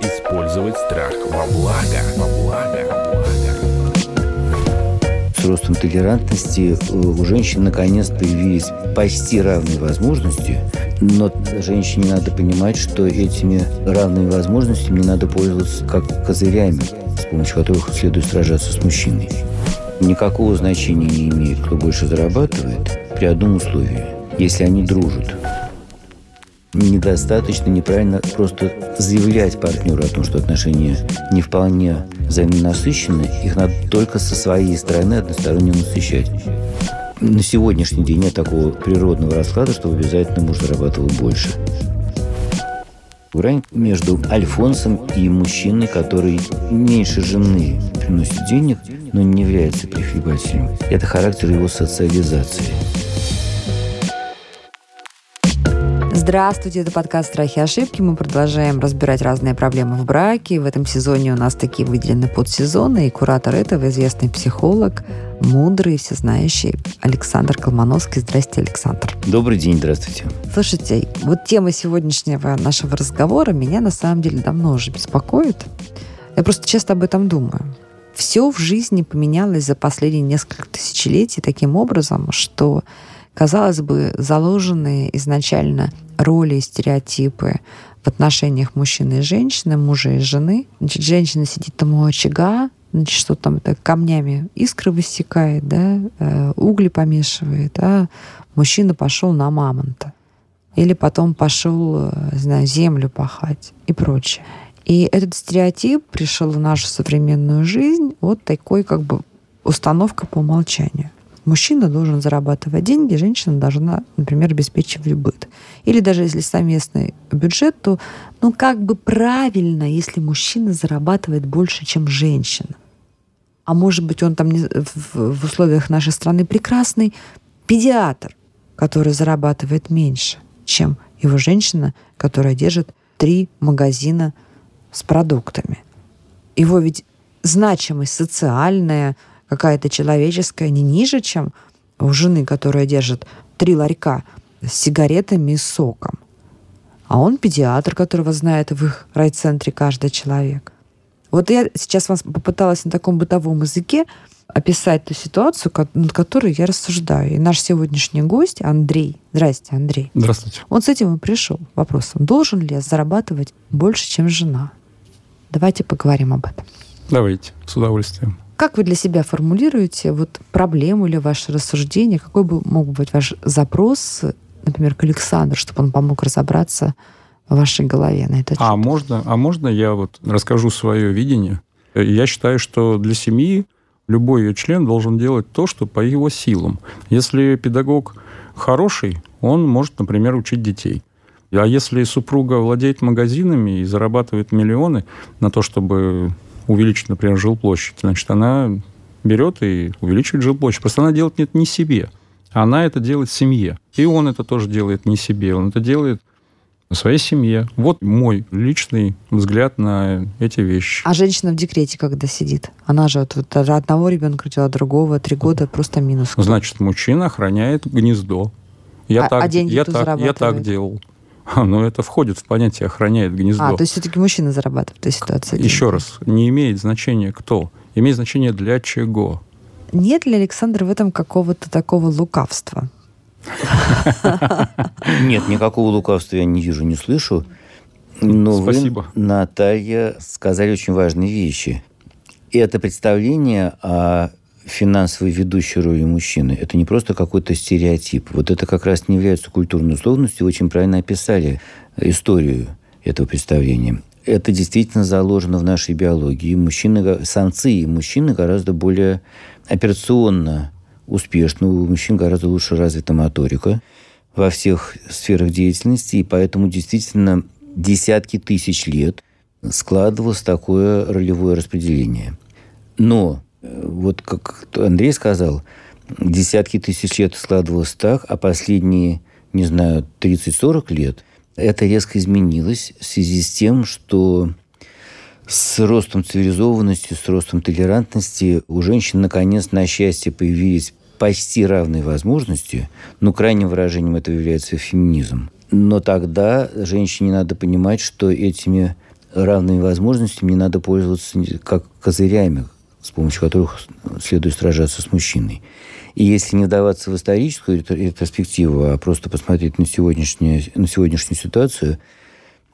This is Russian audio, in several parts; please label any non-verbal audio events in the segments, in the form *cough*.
Использовать страх во благо? С ростом толерантности э, у женщин наконец появились почти равные возможности, но женщине надо понимать, что этими равными возможностями надо пользоваться как козырями, с помощью которых следует сражаться с мужчиной. Никакого значения не имеет, кто больше зарабатывает, при одном условии, если они дружат. Недостаточно неправильно просто заявлять партнеру о том, что отношения не вполне взаимно насыщены, их надо только со своей стороны односторонне насыщать. На сегодняшний день нет такого природного расклада, чтобы обязательно муж зарабатывал больше. Грань между альфонсом и мужчиной, который меньше жены приносит денег, но не является прихлебателем. Это характер его социализации. Здравствуйте, это подкаст «Страхи и ошибки». Мы продолжаем разбирать разные проблемы в браке. В этом сезоне у нас такие выделены подсезоны, и куратор этого известный психолог, мудрый, всезнающий Александр Колмановский. Здрасте, Александр. Добрый день, здравствуйте. Слушайте, вот тема сегодняшнего нашего разговора меня на самом деле давно уже беспокоит. Я просто часто об этом думаю. Все в жизни поменялось за последние несколько тысячелетий таким образом, что казалось бы, заложенные изначально роли и стереотипы в отношениях мужчины и женщины, мужа и жены. Значит, женщина сидит там у очага, значит, что там так, камнями искры высекает, да, э, угли помешивает, а мужчина пошел на мамонта. Или потом пошел, э, знаю, землю пахать и прочее. И этот стереотип пришел в нашу современную жизнь вот такой как бы установка по умолчанию. Мужчина должен зарабатывать деньги, женщина должна, например, обеспечивать быт. Или даже если совместный бюджет, то ну как бы правильно, если мужчина зарабатывает больше, чем женщина. А может быть, он там в, условиях нашей страны прекрасный педиатр, который зарабатывает меньше, чем его женщина, которая держит три магазина с продуктами. Его ведь значимость социальная, какая-то человеческая не ниже, чем у жены, которая держит три ларька с сигаретами и соком. А он педиатр, которого знает в их райцентре каждый человек. Вот я сейчас вас попыталась на таком бытовом языке описать ту ситуацию, над которой я рассуждаю. И наш сегодняшний гость Андрей. Здрасте, Андрей. Здравствуйте. Он с этим и пришел вопросом. Должен ли я зарабатывать больше, чем жена? Давайте поговорим об этом. Давайте, с удовольствием. Как вы для себя формулируете вот проблему или ваше рассуждение? Какой бы мог быть ваш запрос, например, к Александру, чтобы он помог разобраться в вашей голове на этот а можно, а можно я вот расскажу свое видение? Я считаю, что для семьи любой ее член должен делать то, что по его силам. Если педагог хороший, он может, например, учить детей. А если супруга владеет магазинами и зарабатывает миллионы на то, чтобы увеличить, например, жилплощадь, значит, она берет и увеличивает жилплощадь. Просто она делает это не себе. Она это делает семье. И он это тоже делает не себе. Он это делает своей семье. Вот мой личный взгляд на эти вещи. А женщина в декрете когда сидит? Она же вот, вот одного ребенка родила, другого, три года просто минус. Значит, мужчина охраняет гнездо. Я, а, так, а деньги я, так, я так делал. Но это входит в понятие охраняет гнездо. А, то есть все-таки мужчина зарабатывает в этой ситуации. Еще раз, не имеет значения кто, имеет значение для чего. Нет ли, Александр, в этом какого-то такого лукавства? Нет, никакого лукавства я не вижу, не слышу. Но Спасибо. вы, Наталья, сказали очень важные вещи. Это представление о финансовой ведущей роли мужчины. Это не просто какой-то стереотип. Вот это как раз не является культурной условностью. Вы очень правильно описали историю этого представления. Это действительно заложено в нашей биологии. Мужчины, самцы и мужчины гораздо более операционно успешны. У мужчин гораздо лучше развита моторика во всех сферах деятельности. И поэтому действительно десятки тысяч лет складывалось такое ролевое распределение. Но вот как Андрей сказал, десятки тысяч лет складывалось так, а последние, не знаю, 30-40 лет это резко изменилось в связи с тем, что с ростом цивилизованности, с ростом толерантности у женщин наконец на счастье появились почти равные возможности, ну, крайним выражением этого является феминизм. Но тогда женщине надо понимать, что этими равными возможностями не надо пользоваться как козырями, с помощью которых следует сражаться с мужчиной. И если не вдаваться в историческую перспективу, а просто посмотреть на, сегодняшнюю, на сегодняшнюю ситуацию,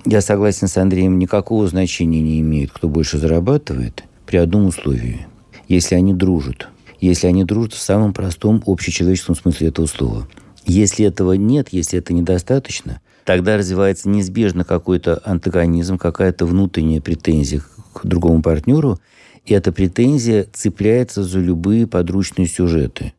я согласен с Андреем, никакого значения не имеет, кто больше зарабатывает, при одном условии. Если они дружат. Если они дружат в самом простом общечеловеческом смысле этого слова. Если этого нет, если это недостаточно, тогда развивается неизбежно какой-то антагонизм, какая-то внутренняя претензия к другому партнеру, и эта претензия цепляется за любые подручные сюжеты.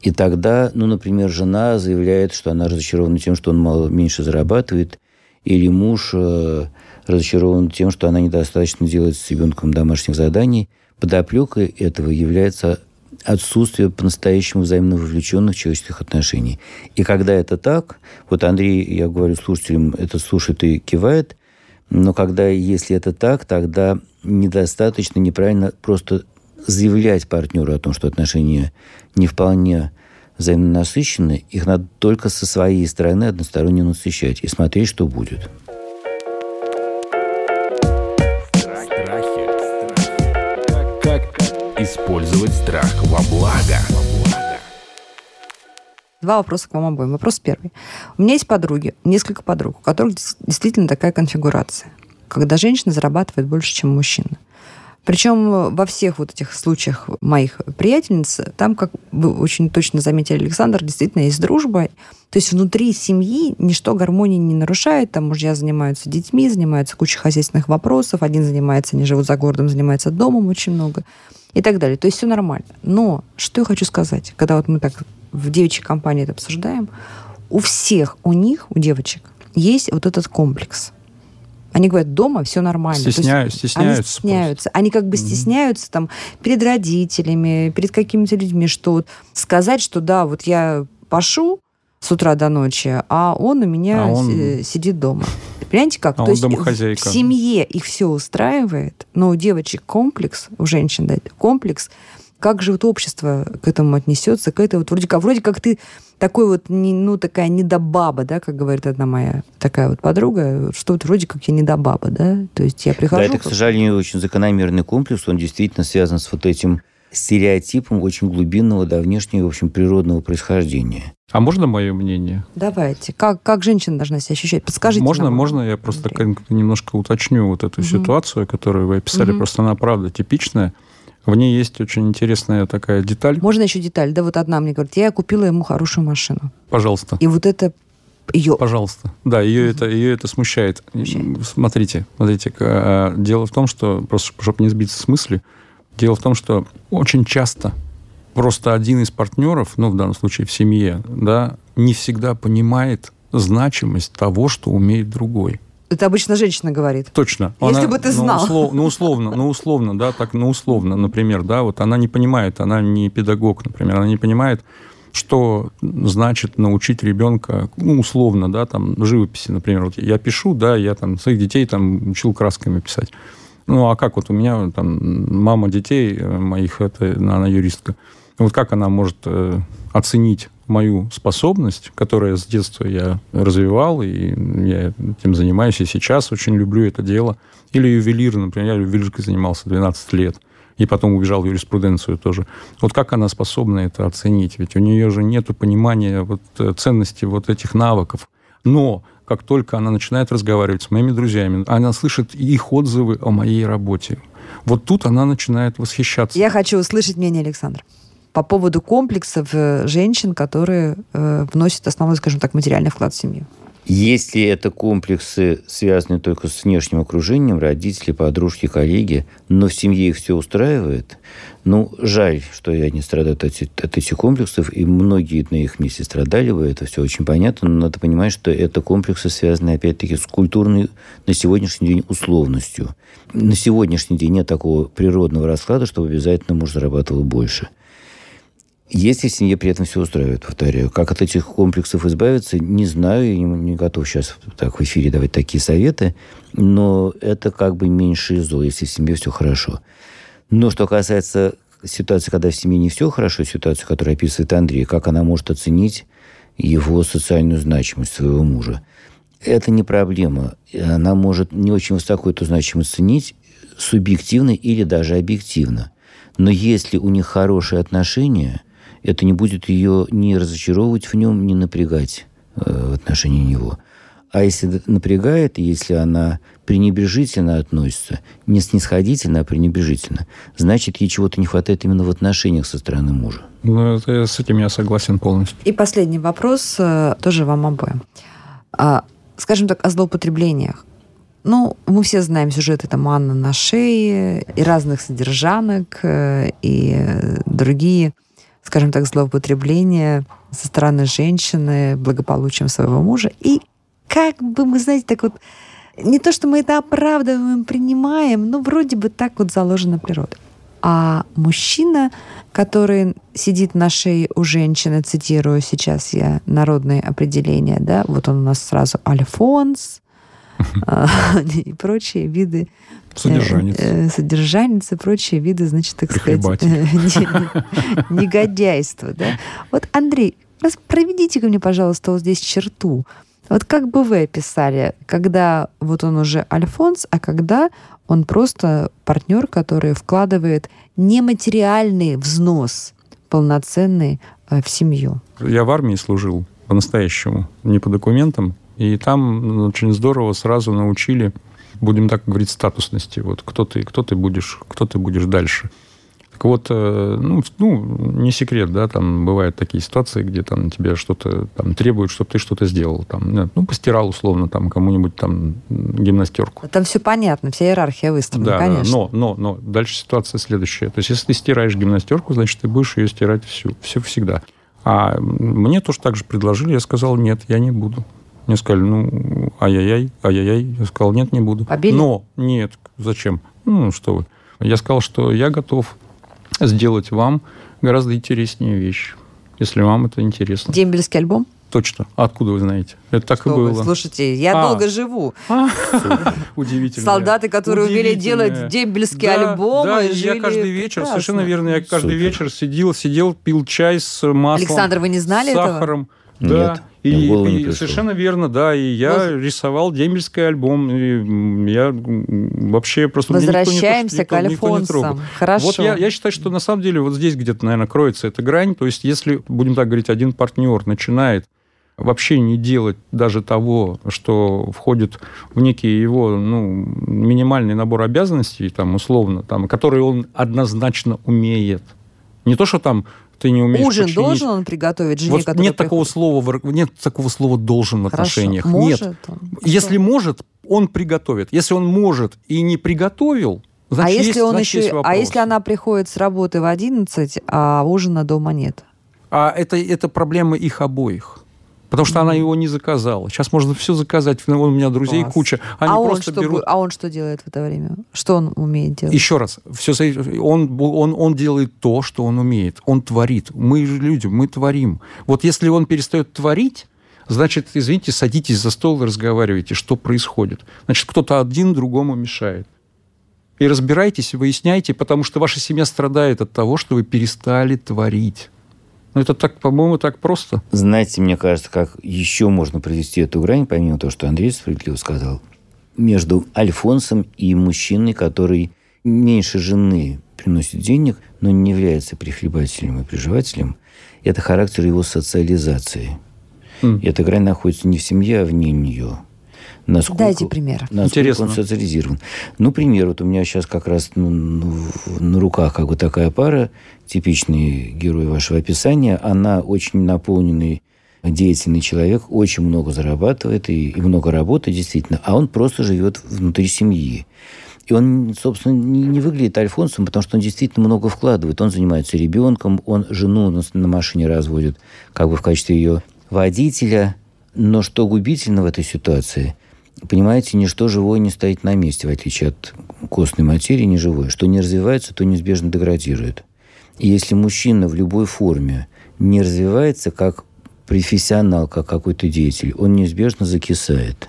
И тогда, ну, например, жена заявляет, что она разочарована тем, что он мало, меньше зарабатывает, или муж э, разочарован тем, что она недостаточно делает с ребенком домашних заданий. Подоплекой этого является отсутствие по-настоящему взаимно вовлеченных человеческих отношений. И когда это так, вот Андрей, я говорю слушателям, это слушает и кивает, но когда, если это так, тогда недостаточно неправильно просто заявлять партнеру о том, что отношения не вполне взаимно насыщены, их надо только со своей стороны односторонне насыщать и смотреть, что будет. Использовать страх во благо. Два вопроса к вам обоим. Вопрос первый. У меня есть подруги, несколько подруг, у которых действительно такая конфигурация, когда женщина зарабатывает больше, чем мужчина. Причем во всех вот этих случаях моих приятельниц, там, как вы очень точно заметили, Александр, действительно есть дружба. То есть внутри семьи ничто гармонии не нарушает. Там мужья занимаются детьми, занимаются кучей хозяйственных вопросов. Один занимается, они живут за городом, занимается домом очень много и так далее. То есть все нормально. Но что я хочу сказать, когда вот мы так в девичьей компании это обсуждаем, у всех, у них, у девочек, есть вот этот комплекс. Они говорят, дома все нормально. Стесняют, стесняются. Они стесняются. Они как бы mm-hmm. стесняются там перед родителями, перед какими-то людьми, что вот сказать, что да, вот я пашу с утра до ночи, а он у меня а он... сидит дома. Понимаете как? А То есть домохозяйка. в семье их все устраивает, но у девочек комплекс, у женщин да, комплекс, как же вот общество к этому отнесется, к этому вот вроде как, вроде как ты такой вот, не, ну, такая недобаба, да, как говорит одна моя такая вот подруга, что вот вроде как я недобаба, да, то есть я прихожу... Да, это, к сожалению, очень закономерный комплекс, он действительно связан с вот этим стереотипом очень глубинного, да, внешнего, в общем, природного происхождения. А можно мое мнение? Давайте. Как, как женщина должна себя ощущать? Подскажите Можно, нам. можно я просто немножко уточню вот эту угу. ситуацию, которую вы описали. Угу. Просто она, правда, типичная. В ней есть очень интересная такая деталь. Можно еще деталь? Да, вот одна мне говорит, я купила ему хорошую машину. Пожалуйста. И вот это ее... Пожалуйста. Да, ее, угу. это, ее это смущает. смущает. Смотрите, смотрите. А, дело в том, что, просто чтобы не сбиться с мысли, дело в том, что очень часто просто один из партнеров, ну, в данном случае в семье, да, не всегда понимает значимость того, что умеет другой. Это обычно женщина говорит. Точно. Если она, бы ты знал. Ну, услов, ну, условно, ну, условно, да, так, ну, условно, например, да, вот она не понимает, она не педагог, например, она не понимает, что значит научить ребенка, ну, условно, да, там, живописи, например. Вот я пишу, да, я там своих детей там учил красками писать. Ну, а как вот у меня там мама детей э, моих, это она юристка. Вот как она может э, оценить мою способность, которую с детства я развивал, и я этим занимаюсь и сейчас очень люблю это дело. Или ювелир, например, я ювелиркой занимался 12 лет, и потом убежал в юриспруденцию тоже. Вот как она способна это оценить? Ведь у нее же нет понимания вот, э, ценности вот этих навыков. Но как только она начинает разговаривать с моими друзьями, она слышит их отзывы о моей работе. Вот тут она начинает восхищаться. Я хочу услышать мнение Александра по поводу комплексов э, женщин, которые э, вносят основной, скажем так, материальный вклад в семью. Если это комплексы, связанные только с внешним окружением, родители, подружки, коллеги, но в семье их все устраивает, ну, жаль, что я не страдаю от, от этих комплексов, и многие на их месте страдали бы, это все очень понятно, но надо понимать, что это комплексы связаны, опять-таки, с культурной на сегодняшний день условностью. На сегодняшний день нет такого природного расклада, чтобы обязательно муж зарабатывал больше. Если в семье при этом все устраивает, повторяю. Как от этих комплексов избавиться, не знаю, я не, не готов сейчас так в эфире давать такие советы, но это как бы меньшее зло, если в семье все хорошо. Но что касается ситуация, когда в семье не все хорошо, ситуация, которую описывает Андрей, как она может оценить его социальную значимость своего мужа. Это не проблема. Она может не очень высоко эту значимость ценить, субъективно или даже объективно. Но если у них хорошие отношения, это не будет ее ни разочаровывать в нем, ни напрягать э, в отношении него. А если напрягает, если она пренебрежительно относится, не снисходительно, а пренебрежительно, значит, ей чего-то не хватает именно в отношениях со стороны мужа. Ну, это, с этим я согласен полностью. И последний вопрос э, тоже вам обоим. А, скажем так, о злоупотреблениях. Ну, мы все знаем сюжет это манна на шее, и разных содержанок, э, и другие, скажем так, злоупотребления со стороны женщины благополучием своего мужа. И как бы мы, знаете, так вот не то, что мы это оправдываем, принимаем, но вроде бы так вот заложено природой. А мужчина, который сидит на шее у женщины, цитирую сейчас я народные определения, да, вот он у нас сразу альфонс *laughs* и прочие виды Содержанец. Э, э, содержанец и прочие виды, значит, так сказать, негодяйства. Да? Вот, Андрей, проведите ко мне, пожалуйста, вот здесь черту. Вот как бы вы описали, когда вот он уже альфонс, а когда он просто партнер, который вкладывает нематериальный взнос полноценный э, в семью? Я в армии служил по-настоящему, не по документам. И там очень здорово сразу научили, будем так говорить, статусности. Вот кто ты, кто ты будешь, кто ты будешь дальше. Так вот, э, ну, ну, не секрет, да, там бывают такие ситуации, где там тебе что-то там требуют, чтобы ты что-то сделал, там, ну, постирал условно там кому-нибудь там гимнастерку. Там все понятно, вся иерархия выстроена, да, конечно. Но, но, но дальше ситуация следующая. То есть, если ты стираешь гимнастерку, значит, ты будешь ее стирать всю, все всегда. А мне тоже так же предложили, я сказал, нет, я не буду. Мне сказали, ну, ай-яй-яй, ай-яй-яй. Я сказал, нет, не буду. Побили? Но, нет, зачем? Ну, что вы. Я сказал, что я готов сделать вам гораздо интереснее вещь, если вам это интересно. Дембельский альбом? Точно. Откуда вы знаете? Это так Что и было. Вы, слушайте, я А. долго живу. Удивительно. Солдаты, которые умели делать дембельские Да, альбомы, Да, и жили я каждый вечер, прекрасно. совершенно верно, я каждый Супер. вечер сидел, сидел, пил чай с маслом. Александр, вы не знали с этого? Сахаром. Нет, Да. И, и совершенно верно, да. И я Воз- рисовал дембельский альбом. И я вообще просто... меня никто не Возвращаемся к никто- никто не альфонсам. Хорошо. Вот я, я считаю, что на самом деле вот здесь где-то, наверное, кроется эта грань. То есть если, будем так говорить, один партнер начинает вообще не делать даже того, что входит в некий его ну, минимальный набор обязанностей, там, условно, там, который он однозначно умеет. Не то, что там ты не умеешь Ужин починить. должен он приготовить жене, Вот нет такого слова нет такого слова должен в Хорошо. отношениях. Может нет. он? Если Что? может, он приготовит. Если он может и не приготовил, значит, а если есть, он значит, еще, есть а если она приходит с работы в 11, а ужина дома нет? А это, это проблема их обоих. Потому что она его не заказала. Сейчас можно все заказать. Вон У меня друзей Класс. куча. Они а, он просто что, берут... а он что делает в это время? Что он умеет делать? Еще раз, все, он, он, он делает то, что он умеет. Он творит. Мы же люди, мы творим. Вот если он перестает творить, значит, извините, садитесь за стол и разговаривайте, что происходит. Значит, кто-то один другому мешает. И разбирайтесь, выясняйте, потому что ваша семья страдает от того, что вы перестали творить. Ну, это так, по-моему, так просто. Знаете, мне кажется, как еще можно провести эту грань, помимо того, что Андрей справедливо сказал, между Альфонсом и мужчиной, который меньше жены приносит денег, но не является прихлебателем и приживателем, это характер его социализации. И эта грань находится не в семье, а вне нее. Насколько, Дайте пример. Насколько Интересно. он социализирован. Ну, пример. Вот у меня сейчас как раз ну, ну, на руках как бы такая пара, типичный герой вашего описания. Она очень наполненный, деятельный человек, очень много зарабатывает и, и много работает, действительно. А он просто живет внутри семьи. И он, собственно, не, не выглядит альфонсом, потому что он действительно много вкладывает. Он занимается ребенком, он жену на, на машине разводит как бы в качестве ее водителя. Но что губительно в этой ситуации – Понимаете, ничто живое не стоит на месте, в отличие от костной материи, не живое. Что не развивается, то неизбежно деградирует. И если мужчина в любой форме не развивается как профессионал, как какой-то деятель, он неизбежно закисает.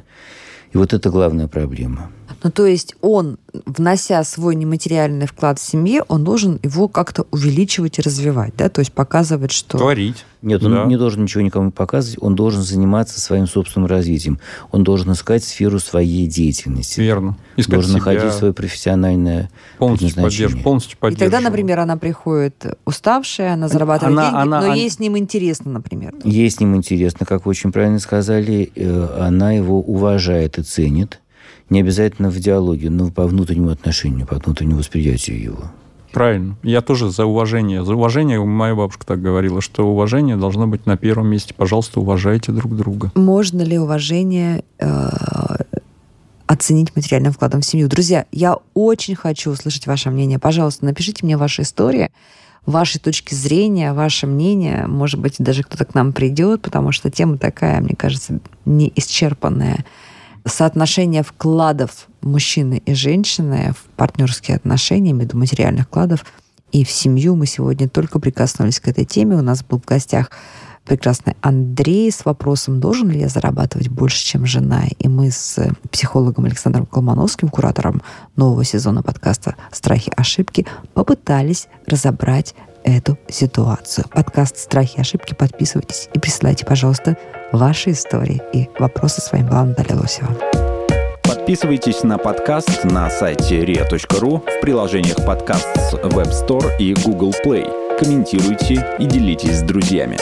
И вот это главная проблема. Ну, то есть он, внося свой нематериальный вклад в семье, он должен его как-то увеличивать и развивать, да? То есть показывать, что... Творить. Нет, он Да. не должен ничего никому показывать, он должен заниматься своим собственным развитием. Он должен искать сферу своей деятельности. Верно. Искать должен себя, находить свое профессиональное полностью, предназначение. поддерж... полностью И тогда, поддерживаю. например, она приходит уставшая, она зарабатывает Она- деньги, она- но она- ей с ним интересно, например. Ей с ним интересно, как вы очень правильно сказали, э, она его уважает и ценит. Не обязательно в диалоге, но по внутреннему отношению, по внутреннему восприятию его. Правильно. Я тоже за уважение. За уважение, моя бабушка так говорила, что уважение должно быть на первом месте. Пожалуйста, уважайте друг друга. Можно ли уважение э, оценить материальным вкладом в семью? Друзья, я очень хочу услышать ваше мнение. Пожалуйста, напишите мне ваши истории, ваши точки зрения, ваше мнение. Может быть, даже кто-то к нам придет, потому что тема такая, мне кажется, неисчерпанная. Соотношение вкладов мужчины и женщины в партнерские отношения, между материальных вкладов и в семью. Мы сегодня только прикоснулись к этой теме. У нас был в гостях прекрасный Андрей с вопросом, должен ли я зарабатывать больше, чем жена. И мы с психологом Александром Колмановским, куратором нового сезона подкаста «Страхи, ошибки», попытались разобрать эту ситуацию. Подкаст «Страхи и ошибки». Подписывайтесь и присылайте, пожалуйста, ваши истории и вопросы своим главам Наталья Лосева. Подписывайтесь на подкаст на сайте ria.ru в приложениях подкаст с Web Store и Google Play. Комментируйте и делитесь с друзьями.